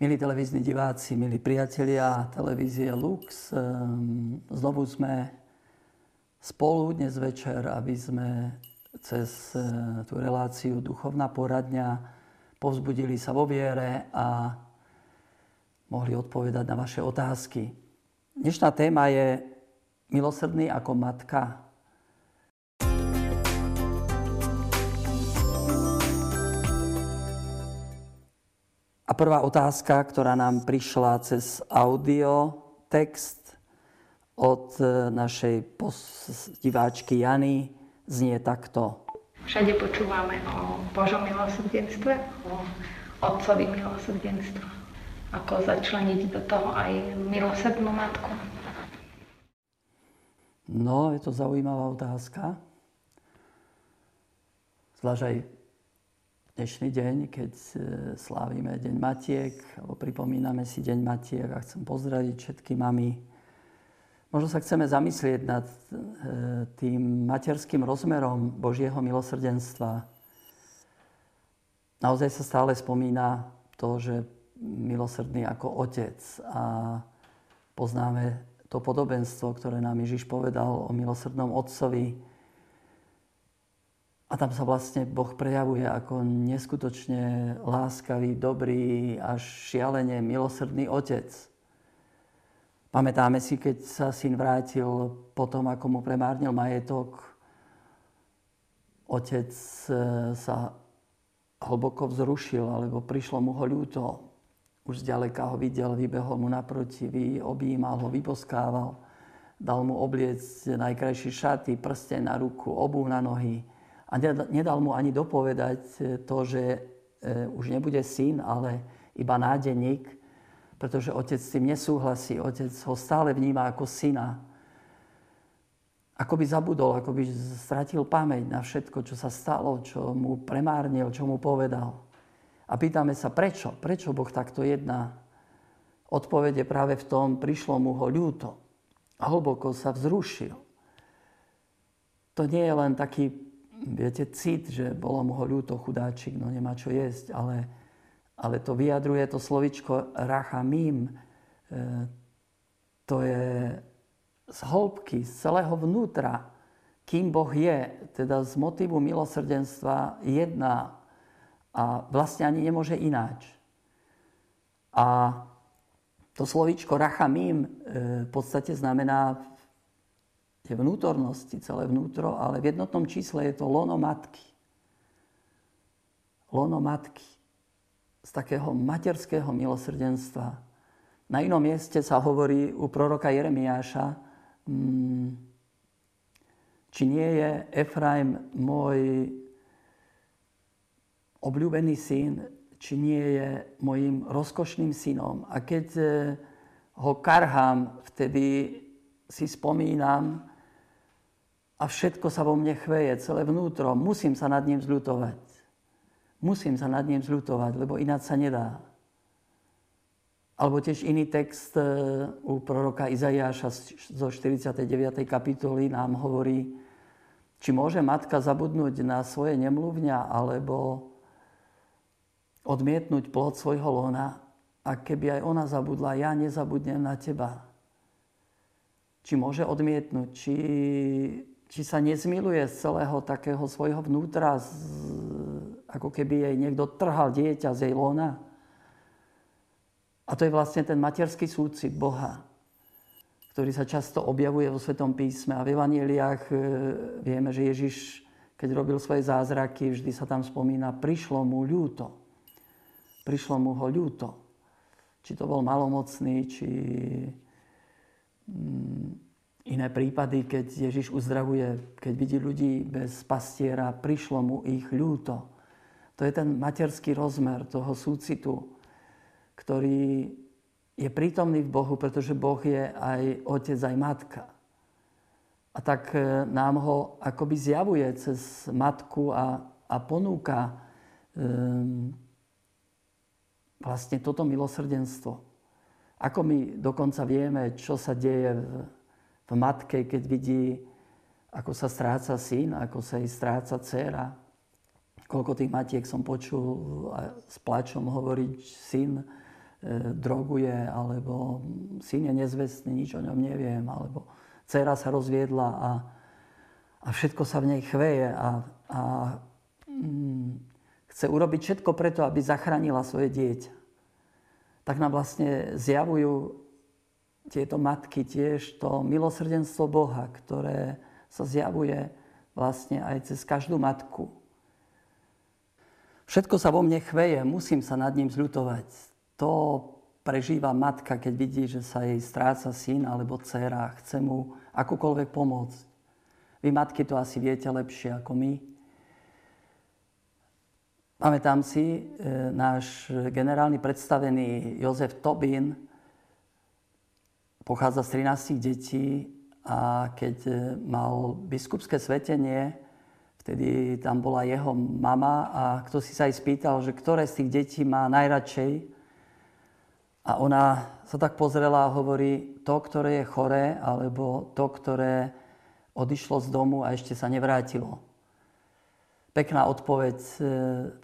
Milí televízni diváci, milí priatelia televízie Lux, ehm, znovu sme spolu dnes večer, aby sme cez e, tú reláciu Duchovná poradňa povzbudili sa vo viere a mohli odpovedať na vaše otázky. Dnešná téma je milosrdný ako matka. Prvá otázka, ktorá nám prišla cez audio, text od e, našej diváčky Jany, znie takto. Všade počúvame o Božom milosrdenstve, o Otcovi milosrdenstva. Ako začleniť do toho aj milosrdnú matku? No, je to zaujímavá otázka. Zvlášť aj dnešný deň, keď e, slávime Deň Matiek, alebo pripomíname si Deň Matiek a chcem pozdraviť všetky mamy. Možno sa chceme zamyslieť nad e, tým materským rozmerom Božieho milosrdenstva. Naozaj sa stále spomína to, že milosrdný ako otec a poznáme to podobenstvo, ktoré nám Ježiš povedal o milosrdnom otcovi, a tam sa vlastne Boh prejavuje ako neskutočne láskavý, dobrý, až šialene milosrdný otec. Pamätáme si, keď sa syn vrátil potom, ako mu premárnil majetok, otec e, sa hlboko vzrušil, alebo prišlo mu ho ľúto. Už zďaleka ho videl, vybehol mu naproti, objímal ho, vyposkával, dal mu obliec najkrajšie šaty, prsten na ruku, obu na nohy a nedal mu ani dopovedať e, to, že e, už nebude syn, ale iba nádeník, pretože otec s tým nesúhlasí. Otec ho stále vníma ako syna. Ako by zabudol, ako by stratil pamäť na všetko, čo sa stalo, čo mu premárnil, čo mu povedal. A pýtame sa, prečo? Prečo Boh takto jedná? Odpovede práve v tom, prišlo mu ho ľúto. Hlboko sa vzrušil. To nie je len taký viete, cit, že bolo mu ho ľúto, chudáčik, no nemá čo jesť, ale, ale to vyjadruje to slovičko rachamím. E, to je z hĺbky, z celého vnútra, kým Boh je, teda z motivu milosrdenstva jedna a vlastne ani nemôže ináč. A to slovičko rachamím e, v podstate znamená tie vnútornosti, celé vnútro, ale v jednotnom čísle je to lono matky. Lono matky. Z takého materského milosrdenstva. Na inom mieste sa hovorí u proroka Jeremiáša, mm, či nie je Efraim môj obľúbený syn, či nie je mojim rozkošným synom. A keď eh, ho karhám, vtedy si spomínam, a všetko sa vo mne chveje, celé vnútro. Musím sa nad ním zľutovať. Musím sa nad ním zľutovať, lebo ináč sa nedá. Alebo tiež iný text e, u proroka Izajáša zo 49. kapitoly nám hovorí, či môže matka zabudnúť na svoje nemluvňa, alebo odmietnúť plod svojho lona. A keby aj ona zabudla, ja nezabudnem na teba. Či môže odmietnúť, či či sa nezmiluje z celého takého svojho vnútra, z, ako keby jej niekto trhal dieťa z jej lona. A to je vlastne ten materský súcit Boha, ktorý sa často objavuje vo Svetom písme. A v evaneliách e, vieme, že Ježiš, keď robil svoje zázraky, vždy sa tam spomína, prišlo mu ľúto. Prišlo mu ho ľúto. Či to bol malomocný, či... Mm, Iné prípady, keď Ježiš uzdravuje, keď vidí ľudí bez pastiera, prišlo mu ich ľúto. To je ten materský rozmer toho súcitu, ktorý je prítomný v Bohu, pretože Boh je aj otec, aj matka. A tak e, nám ho akoby zjavuje cez matku a, a ponúka um, vlastne toto milosrdenstvo. Ako my dokonca vieme, čo sa deje v v matke, keď vidí, ako sa stráca syn, ako sa jej stráca dcera. Koľko tých matiek som počul a s plačom hovoriť, syn droguje, alebo syn je nezvestný, nič o ňom neviem, alebo dcera sa rozviedla a, a všetko sa v nej chveje a, a mm, chce urobiť všetko preto, aby zachránila svoje dieťa. Tak nám vlastne zjavujú tieto matky tiež to milosrdenstvo Boha, ktoré sa zjavuje vlastne aj cez každú matku. Všetko sa vo mne chveje, musím sa nad ním zľutovať. To prežíva matka, keď vidí, že sa jej stráca syn alebo dcera. Chce mu akúkoľvek pomôcť. Vy matky to asi viete lepšie ako my. Pamätám si, e, náš generálny predstavený Jozef Tobin pochádza z 13 detí a keď e, mal biskupské svetenie, vtedy tam bola jeho mama a kto si sa aj spýtal, že ktoré z tých detí má najradšej. A ona sa tak pozrela a hovorí, to, ktoré je choré, alebo to, ktoré odišlo z domu a ešte sa nevrátilo pekná odpoveď e,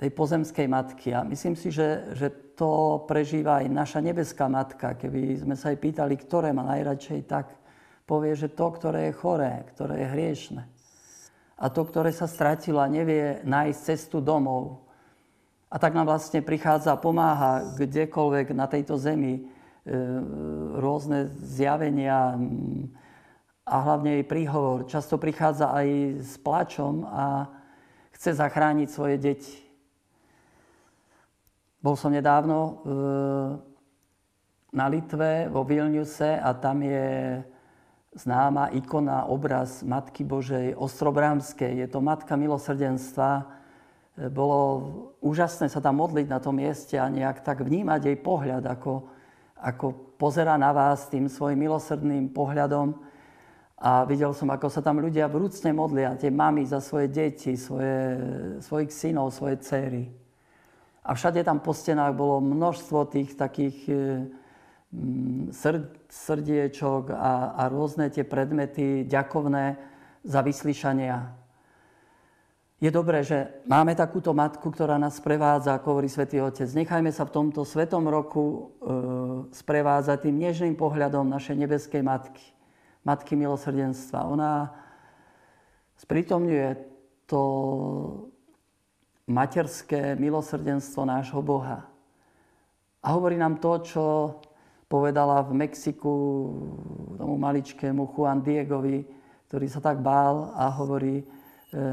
tej pozemskej matky. A myslím si, že, že to prežíva aj naša nebeská matka. Keby sme sa jej pýtali, ktoré má najradšej, tak povie, že to, ktoré je choré, ktoré je hriešne. A to, ktoré sa stratilo a nevie nájsť cestu domov. A tak nám vlastne prichádza pomáha kdekoľvek na tejto zemi e, rôzne zjavenia a hlavne jej príhovor. Často prichádza aj s plačom a, chce zachrániť svoje deti. Bol som nedávno e, na Litve, vo Vilniuse a tam je známa ikona, obraz Matky Božej Ostrobrámskej. Je to Matka milosrdenstva. E, bolo úžasné sa tam modliť na tom mieste a nejak tak vnímať jej pohľad, ako, ako pozera na vás tým svojim milosrdným pohľadom. A videl som, ako sa tam ľudia vrúcne modlia, tie mamy za svoje deti, svoje, svojich synov, svoje céry. A všade tam po stenách bolo množstvo tých takých e, srd, srdiečok a, a rôzne tie predmety ďakovné za vyslyšania. Je dobré, že máme takúto matku, ktorá nás sprevádza, ako hovorí Svetý Otec. Nechajme sa v tomto svetom roku e, sprevádzať tým nežným pohľadom našej nebeskej matky. Matky milosrdenstva. Ona sprítomňuje to materské milosrdenstvo nášho Boha. A hovorí nám to, čo povedala v Mexiku tomu maličkému Juan Diegovi, ktorý sa tak bál a hovorí, e,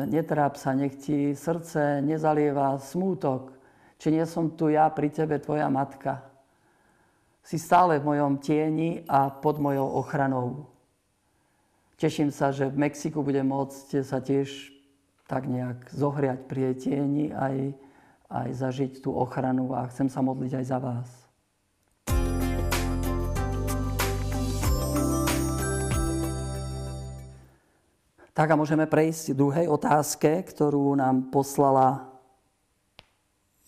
netráp sa, nech ti srdce nezalieva smútok, či nie som tu ja pri tebe, tvoja matka. Si stále v mojom tieni a pod mojou ochranou. Teším sa, že v Mexiku budem môcť sa tiež tak nejak zohriať pri aj, aj zažiť tú ochranu a chcem sa modliť aj za vás. Tak a môžeme prejsť k druhej otázke, ktorú nám poslala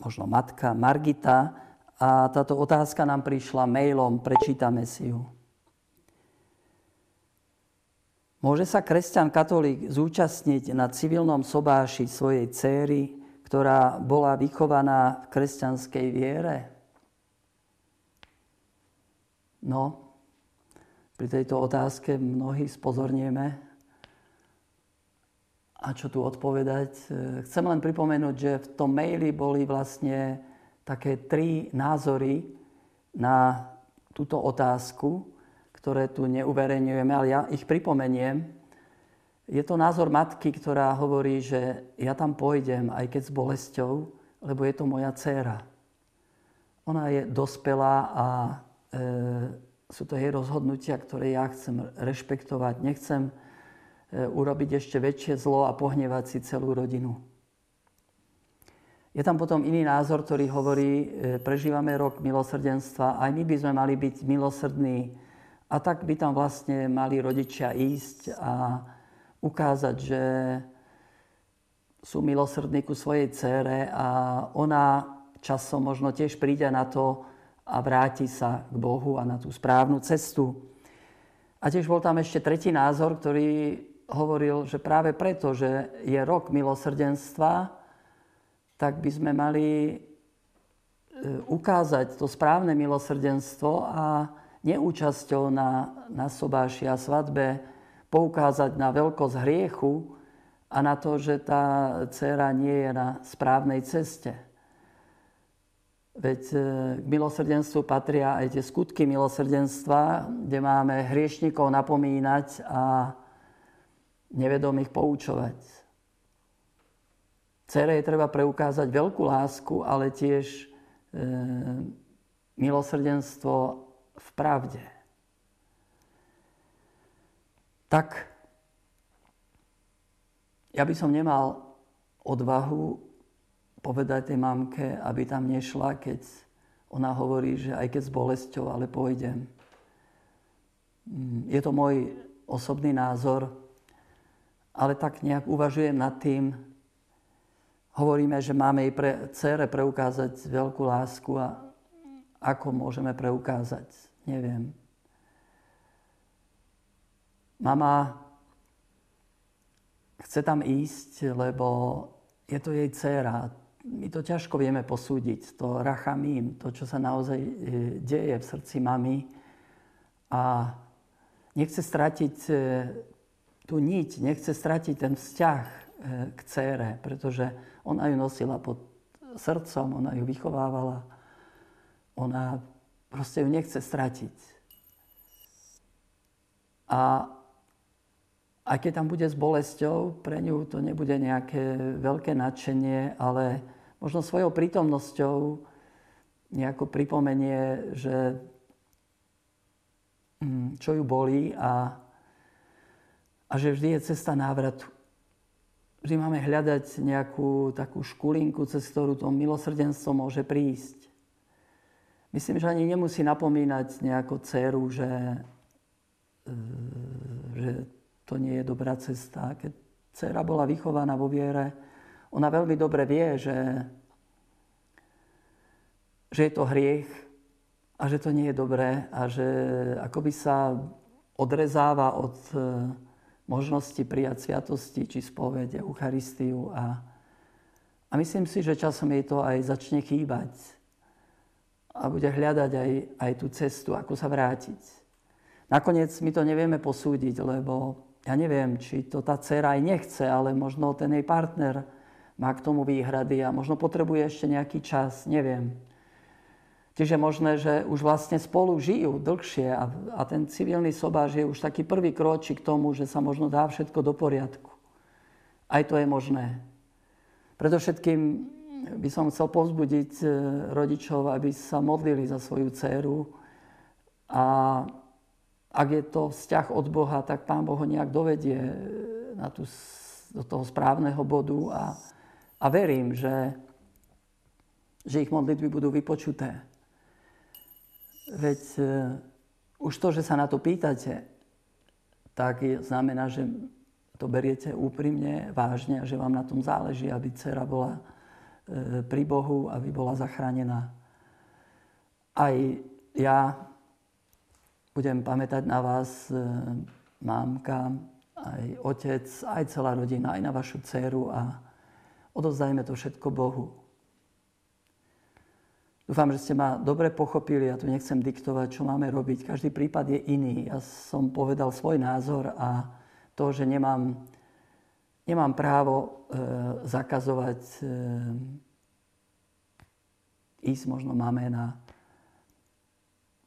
možno matka Margita. A táto otázka nám prišla mailom, prečítame si ju. Môže sa kresťan katolík zúčastniť na civilnom sobáši svojej céry, ktorá bola vychovaná v kresťanskej viere? No, pri tejto otázke mnohí spozornieme. A čo tu odpovedať? Chcem len pripomenúť, že v tom maili boli vlastne také tri názory na túto otázku ktoré tu neuverejňujeme, ale ja ich pripomeniem. Je to názor matky, ktorá hovorí, že ja tam pôjdem, aj keď s bolesťou, lebo je to moja dcéra. Ona je dospelá a e, sú to jej rozhodnutia, ktoré ja chcem rešpektovať. Nechcem e, urobiť ešte väčšie zlo a pohnevať si celú rodinu. Je tam potom iný názor, ktorý hovorí, e, prežívame rok milosrdenstva, aj my by sme mali byť milosrdní a tak by tam vlastne mali rodičia ísť a ukázať, že sú milosrdní ku svojej cére a ona časom možno tiež príde na to a vráti sa k Bohu a na tú správnu cestu. A tiež bol tam ešte tretí názor, ktorý hovoril, že práve preto, že je rok milosrdenstva, tak by sme mali ukázať to správne milosrdenstvo a neúčasťou na, na sobáši a svadbe poukázať na veľkosť hriechu a na to, že tá dcera nie je na správnej ceste. Veď e, k milosrdenstvu patria aj tie skutky milosrdenstva, kde máme hriešnikov napomínať a nevedomých poučovať. Cere je treba preukázať veľkú lásku, ale tiež e, milosrdenstvo v pravde. Tak ja by som nemal odvahu povedať tej mamke, aby tam nešla, keď ona hovorí, že aj keď s bolesťou, ale pôjdem. Mm, je to môj osobný názor, ale tak nejak uvažujem nad tým. Hovoríme, že máme jej pre, cére preukázať veľkú lásku a ako môžeme preukázať? Neviem. Mama chce tam ísť, lebo je to jej dcéra. My to ťažko vieme posúdiť, to rachamím, to, čo sa naozaj e, deje v srdci mamy. A nechce stratiť e, tú niť, nechce stratiť ten vzťah e, k cére, pretože ona ju nosila pod srdcom, ona ju vychovávala ona proste ju nechce stratiť. A aj keď tam bude s bolesťou, pre ňu to nebude nejaké veľké nadšenie, ale možno svojou prítomnosťou nejako pripomenie, že mm, čo ju bolí a, a že vždy je cesta návratu. Vždy máme hľadať nejakú takú škulinku, cez ktorú to milosrdenstvo môže prísť. Myslím, že ani nemusí napomínať nejakú dceru, že, e, že to nie je dobrá cesta. Keď dcera bola vychovaná vo viere, ona veľmi dobre vie, že, že je to hriech a že to nie je dobré a že akoby sa odrezáva od e, možnosti prijať sviatosti či spovede, Eucharistiu a, a myslím si, že časom jej to aj začne chýbať a bude hľadať aj, aj tú cestu, ako sa vrátiť. Nakoniec my to nevieme posúdiť, lebo ja neviem, či to tá dcera aj nechce, ale možno ten jej partner má k tomu výhrady a možno potrebuje ešte nejaký čas, neviem. Čiže možné, že už vlastne spolu žijú dlhšie a, a ten civilný sobáš je už taký prvý kročík k tomu, že sa možno dá všetko do poriadku. Aj to je možné. Predovšetkým by som chcel povzbudiť e, rodičov, aby sa modlili za svoju dceru a ak je to vzťah od Boha, tak Pán Boh ho nejak dovedie na tú, do toho správneho bodu a, a verím, že, že ich modlitby budú vypočuté. Veď uh, už to, že sa na to pýtate, tak je, znamená, že to beriete úprimne, vážne a že vám na tom záleží, aby dcera bola E, pri Bohu, aby bola zachránená. Aj ja budem pamätať na vás, e, mámka, aj otec, aj celá rodina, aj na vašu dceru a odozdajme to všetko Bohu. Dúfam, že ste ma dobre pochopili, ja tu nechcem diktovať, čo máme robiť. Každý prípad je iný. Ja som povedal svoj názor a to, že nemám nemám právo e, zakazovať e, ísť možno máme na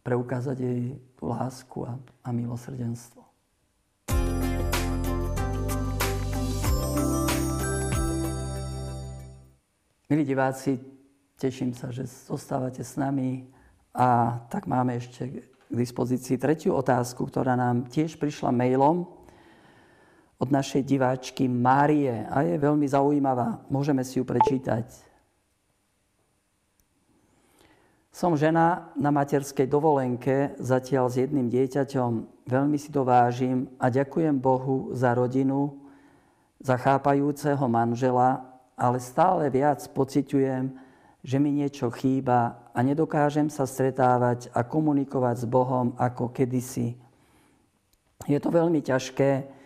preukázať jej tú lásku a, a milosrdenstvo. Milí diváci, teším sa, že zostávate s nami a tak máme ešte k dispozícii tretiu otázku, ktorá nám tiež prišla mailom od našej diváčky Márie a je veľmi zaujímavá. Môžeme si ju prečítať. Som žena na materskej dovolenke, zatiaľ s jedným dieťaťom. Veľmi si to vážim a ďakujem Bohu za rodinu, za chápajúceho manžela, ale stále viac pociťujem, že mi niečo chýba a nedokážem sa stretávať a komunikovať s Bohom ako kedysi. Je to veľmi ťažké,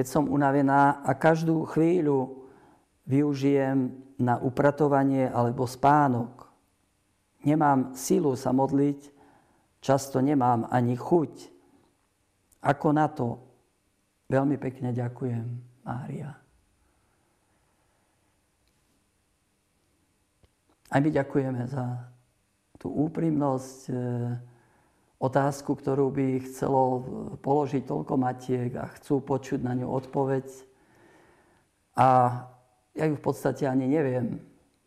keď som unavená a každú chvíľu využijem na upratovanie alebo spánok. nemám sílu sa modliť, často nemám ani chuť. Ako na to? Veľmi pekne ďakujem, Mária. Aj my ďakujeme za tú úprimnosť, e, otázku, ktorú by chcelo položiť toľko matiek a chcú počuť na ňu odpoveď. A ja ju v podstate ani neviem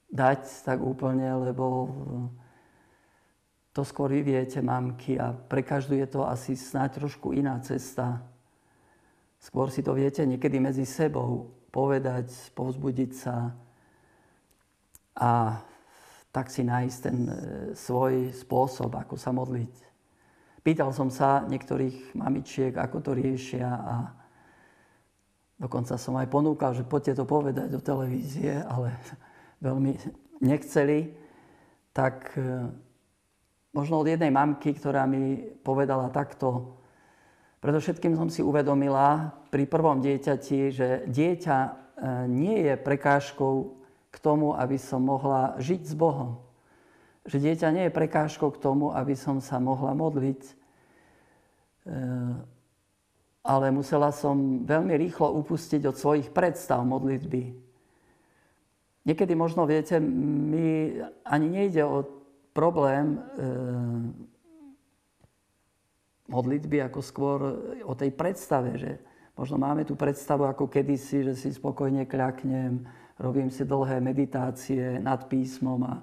dať tak úplne, lebo to skôr vy viete, mamky, a pre každú je to asi snáď trošku iná cesta. Skôr si to viete niekedy medzi sebou povedať, povzbudiť sa a tak si nájsť ten e, svoj spôsob, ako sa modliť. Pýtal som sa niektorých mamičiek, ako to riešia a dokonca som aj ponúkal, že poďte to povedať do televízie, ale veľmi nechceli. Tak e, možno od jednej mamky, ktorá mi povedala takto. Predovšetkým som si uvedomila pri prvom dieťati, že dieťa e, nie je prekážkou k tomu, aby som mohla žiť s Bohom. Že dieťa nie je prekážkou k tomu, aby som sa mohla modliť. E, ale musela som veľmi rýchlo upustiť od svojich predstav modlitby. Niekedy možno, viete, mi ani nejde o problém e, modlitby ako skôr o tej predstave, že možno máme tú predstavu ako kedysi, že si spokojne kľaknem, robím si dlhé meditácie nad písmom a,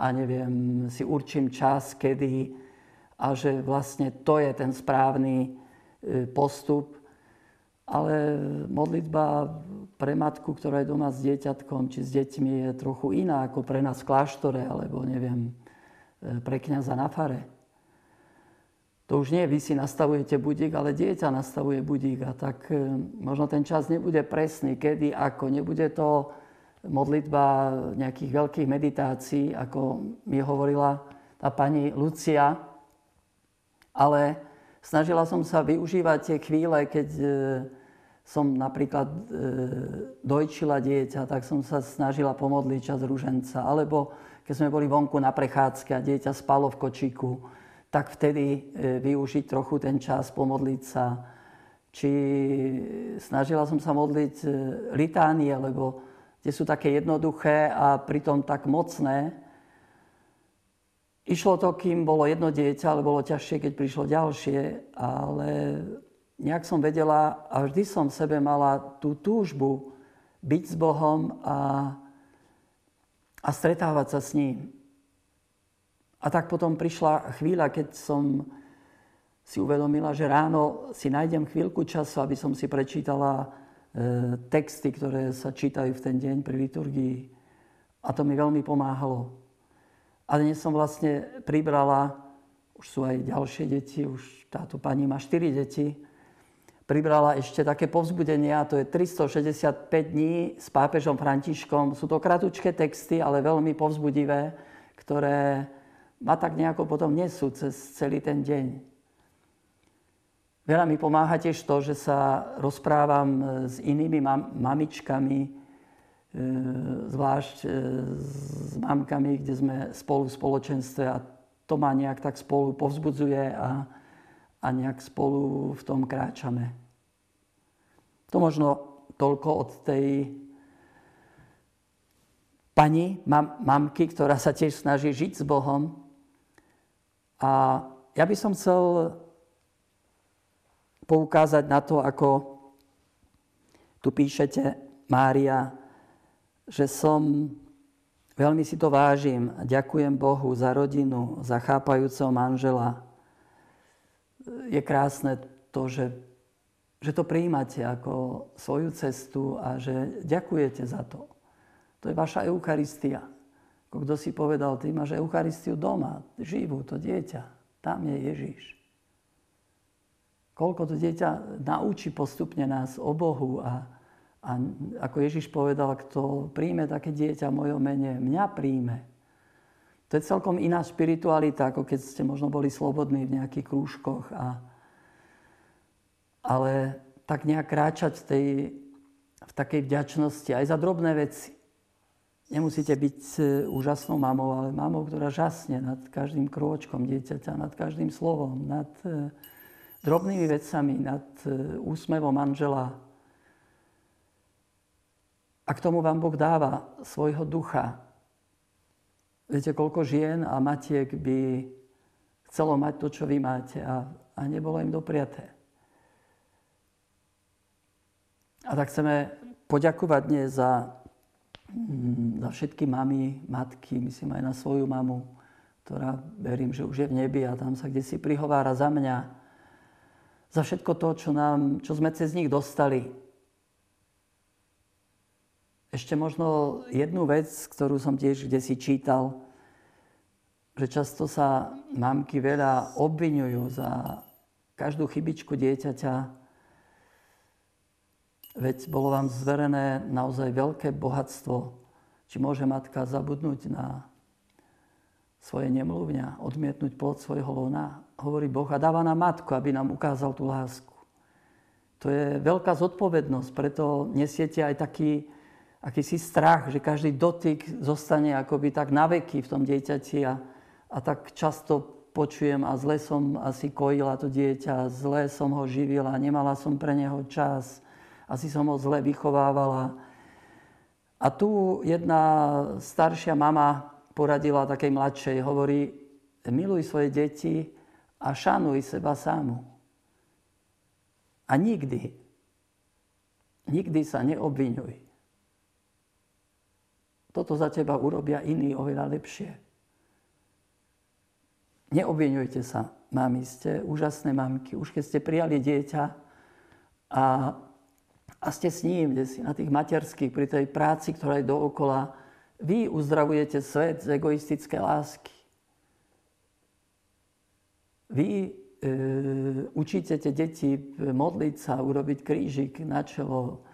a neviem, si určím čas, kedy a že vlastne to je ten správny e, postup. Ale modlitba pre matku, ktorá je doma s dieťatkom či s deťmi, je trochu iná ako pre nás v kláštore, alebo neviem, E, pre kniaza na fare. To už nie vy si nastavujete budík, ale dieťa nastavuje budík a tak e, možno ten čas nebude presný, kedy, ako. Nebude to modlitba nejakých veľkých meditácií, ako mi hovorila tá pani Lucia, ale snažila som sa využívať tie chvíle, keď e, som napríklad dojčila dieťa, tak som sa snažila pomodliť čas rúženca, alebo keď sme boli vonku na prechádzke a dieťa spalo v kočíku, tak vtedy e, využiť trochu ten čas, pomodliť sa. Či snažila som sa modliť e, litánie, lebo tie sú také jednoduché a pritom tak mocné. Išlo to, kým bolo jedno dieťa, ale bolo ťažšie, keď prišlo ďalšie, ale nejak som vedela a vždy som v sebe mala tú túžbu byť s Bohom a a stretávať sa s ním. A tak potom prišla chvíľa, keď som si uvedomila, že ráno si nájdem chvíľku času, aby som si prečítala texty, ktoré sa čítajú v ten deň pri liturgii. A to mi veľmi pomáhalo. A dnes som vlastne pribrala, už sú aj ďalšie deti, už táto pani má štyri deti, pribrala ešte také povzbudenie to je 365 dní s pápežom Františkom. Sú to kratučké texty, ale veľmi povzbudivé, ktoré ma tak nejako potom nesú cez celý ten deň. Veľa mi pomáha tiež to, že sa rozprávam s inými mam- mamičkami, e, zvlášť e, s mamkami, kde sme spolu v spoločenstve a to ma nejak tak spolu povzbudzuje a, a nejak spolu v tom kráčame. To možno toľko od tej pani, mam, mamky, ktorá sa tiež snaží žiť s Bohom. A ja by som chcel poukázať na to, ako tu píšete, Mária, že som, veľmi si to vážim, ďakujem Bohu za rodinu, za chápajúceho manžela, je krásne to, že, že to prijímate ako svoju cestu a že ďakujete za to. To je vaša Eucharistia. Kto si povedal, ty máš Eucharistiu doma, živú, to dieťa. Tam je Ježíš. Koľko to dieťa naučí postupne nás o Bohu a, a ako Ježiš povedal, kto príjme také dieťa v mojom mene, mňa príjme. To je celkom iná spiritualita, ako keď ste možno boli slobodní v nejakých krúžkoch. A, ale tak nejak kráčať v, tej, v takej vďačnosti aj za drobné veci. Nemusíte byť e, úžasnou mamou, ale mamou, ktorá žasne nad každým krôčkom dieťaťa, nad každým slovom, nad e, drobnými vecami, nad e, úsmevom manžela. A k tomu vám Boh dáva svojho ducha. Viete, koľko žien a matiek by chcelo mať to, čo vy máte a, a nebolo im dopriaté. A tak chceme poďakovať dnes za Mm, za všetky mamy, matky, myslím aj na svoju mamu, ktorá verím, že už je v nebi a tam sa kde si prihovára za mňa. Za všetko to, čo, nám, čo sme cez nich dostali. Ešte možno jednu vec, ktorú som tiež kde si čítal, že často sa mamky veľa obvinujú za každú chybičku dieťaťa, Veď bolo vám zverené naozaj veľké bohatstvo. Či môže matka zabudnúť na svoje nemluvňa, odmietnúť plod svojho lona, hovorí Boh a dáva nám matku, aby nám ukázal tú lásku. To je veľká zodpovednosť, preto nesiete aj taký akýsi strach, že každý dotyk zostane akoby tak naveky v tom dieťati a, a tak často počujem a zle som asi kojila to dieťa, zle som ho živila, nemala som pre neho čas, asi som ho zle vychovávala. A tu jedna staršia mama poradila takej mladšej, hovorí, miluj svoje deti a šanuj seba sámu. A nikdy, nikdy sa neobvinuj. Toto za teba urobia iní oveľa lepšie. Neobvinujte sa, mami, ste úžasné mamky. Už keď ste prijali dieťa a a ste s ním, kde si na tých materských, pri tej práci, ktorá je dookola, vy uzdravujete svet z egoistické lásky. Vy e, učíte tie deti modliť sa, urobiť krížik na čelo.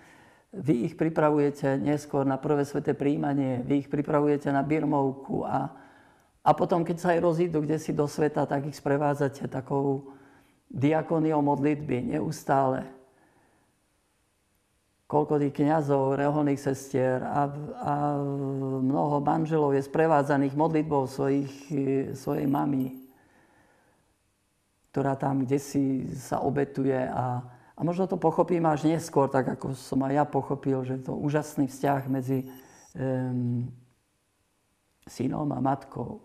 Vy ich pripravujete neskôr na prvé sveté príjmanie, vy ich pripravujete na birmovku a, a potom, keď sa aj rozídu kde si do sveta, tak ich sprevádzate takou diakoniou modlitby neustále koľko tých kniazov, reholných sestier a, a mnoho manželov je sprevádzaných modlitbou svojich, svojej mamy, ktorá tam kde si sa obetuje a, a možno to pochopím až neskôr, tak ako som aj ja pochopil, že to úžasný vzťah medzi um, synom a matkou.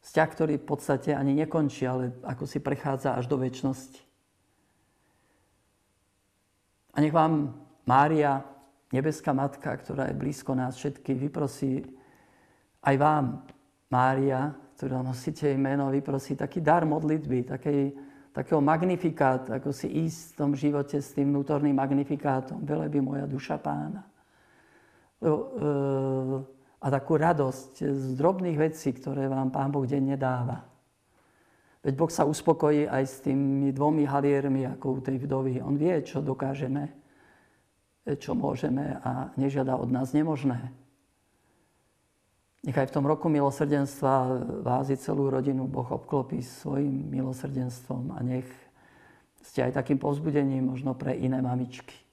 Vzťah, ktorý v podstate ani nekončí, ale ako si prechádza až do väčšnosti. A nech vám Mária, nebeská matka, ktorá je blízko nás všetkých, vyprosí aj vám, Mária, ktorá nosíte meno, vyprosí taký dar modlitby, takej, takého magnifikát, ako si ísť v tom živote s tým vnútorným magnifikátom. by moja duša pána. Lebo, e, a takú radosť z drobných vecí, ktoré vám Pán Boh denne dáva. Veď Boh sa uspokojí aj s tými dvomi haliermi, ako u tej vdovy. On vie, čo dokážeme čo môžeme a nežiada od nás nemožné. Nechaj v tom roku milosrdenstva vás i celú rodinu Boh obklopí svojim milosrdenstvom a nech ste aj takým povzbudením možno pre iné mamičky.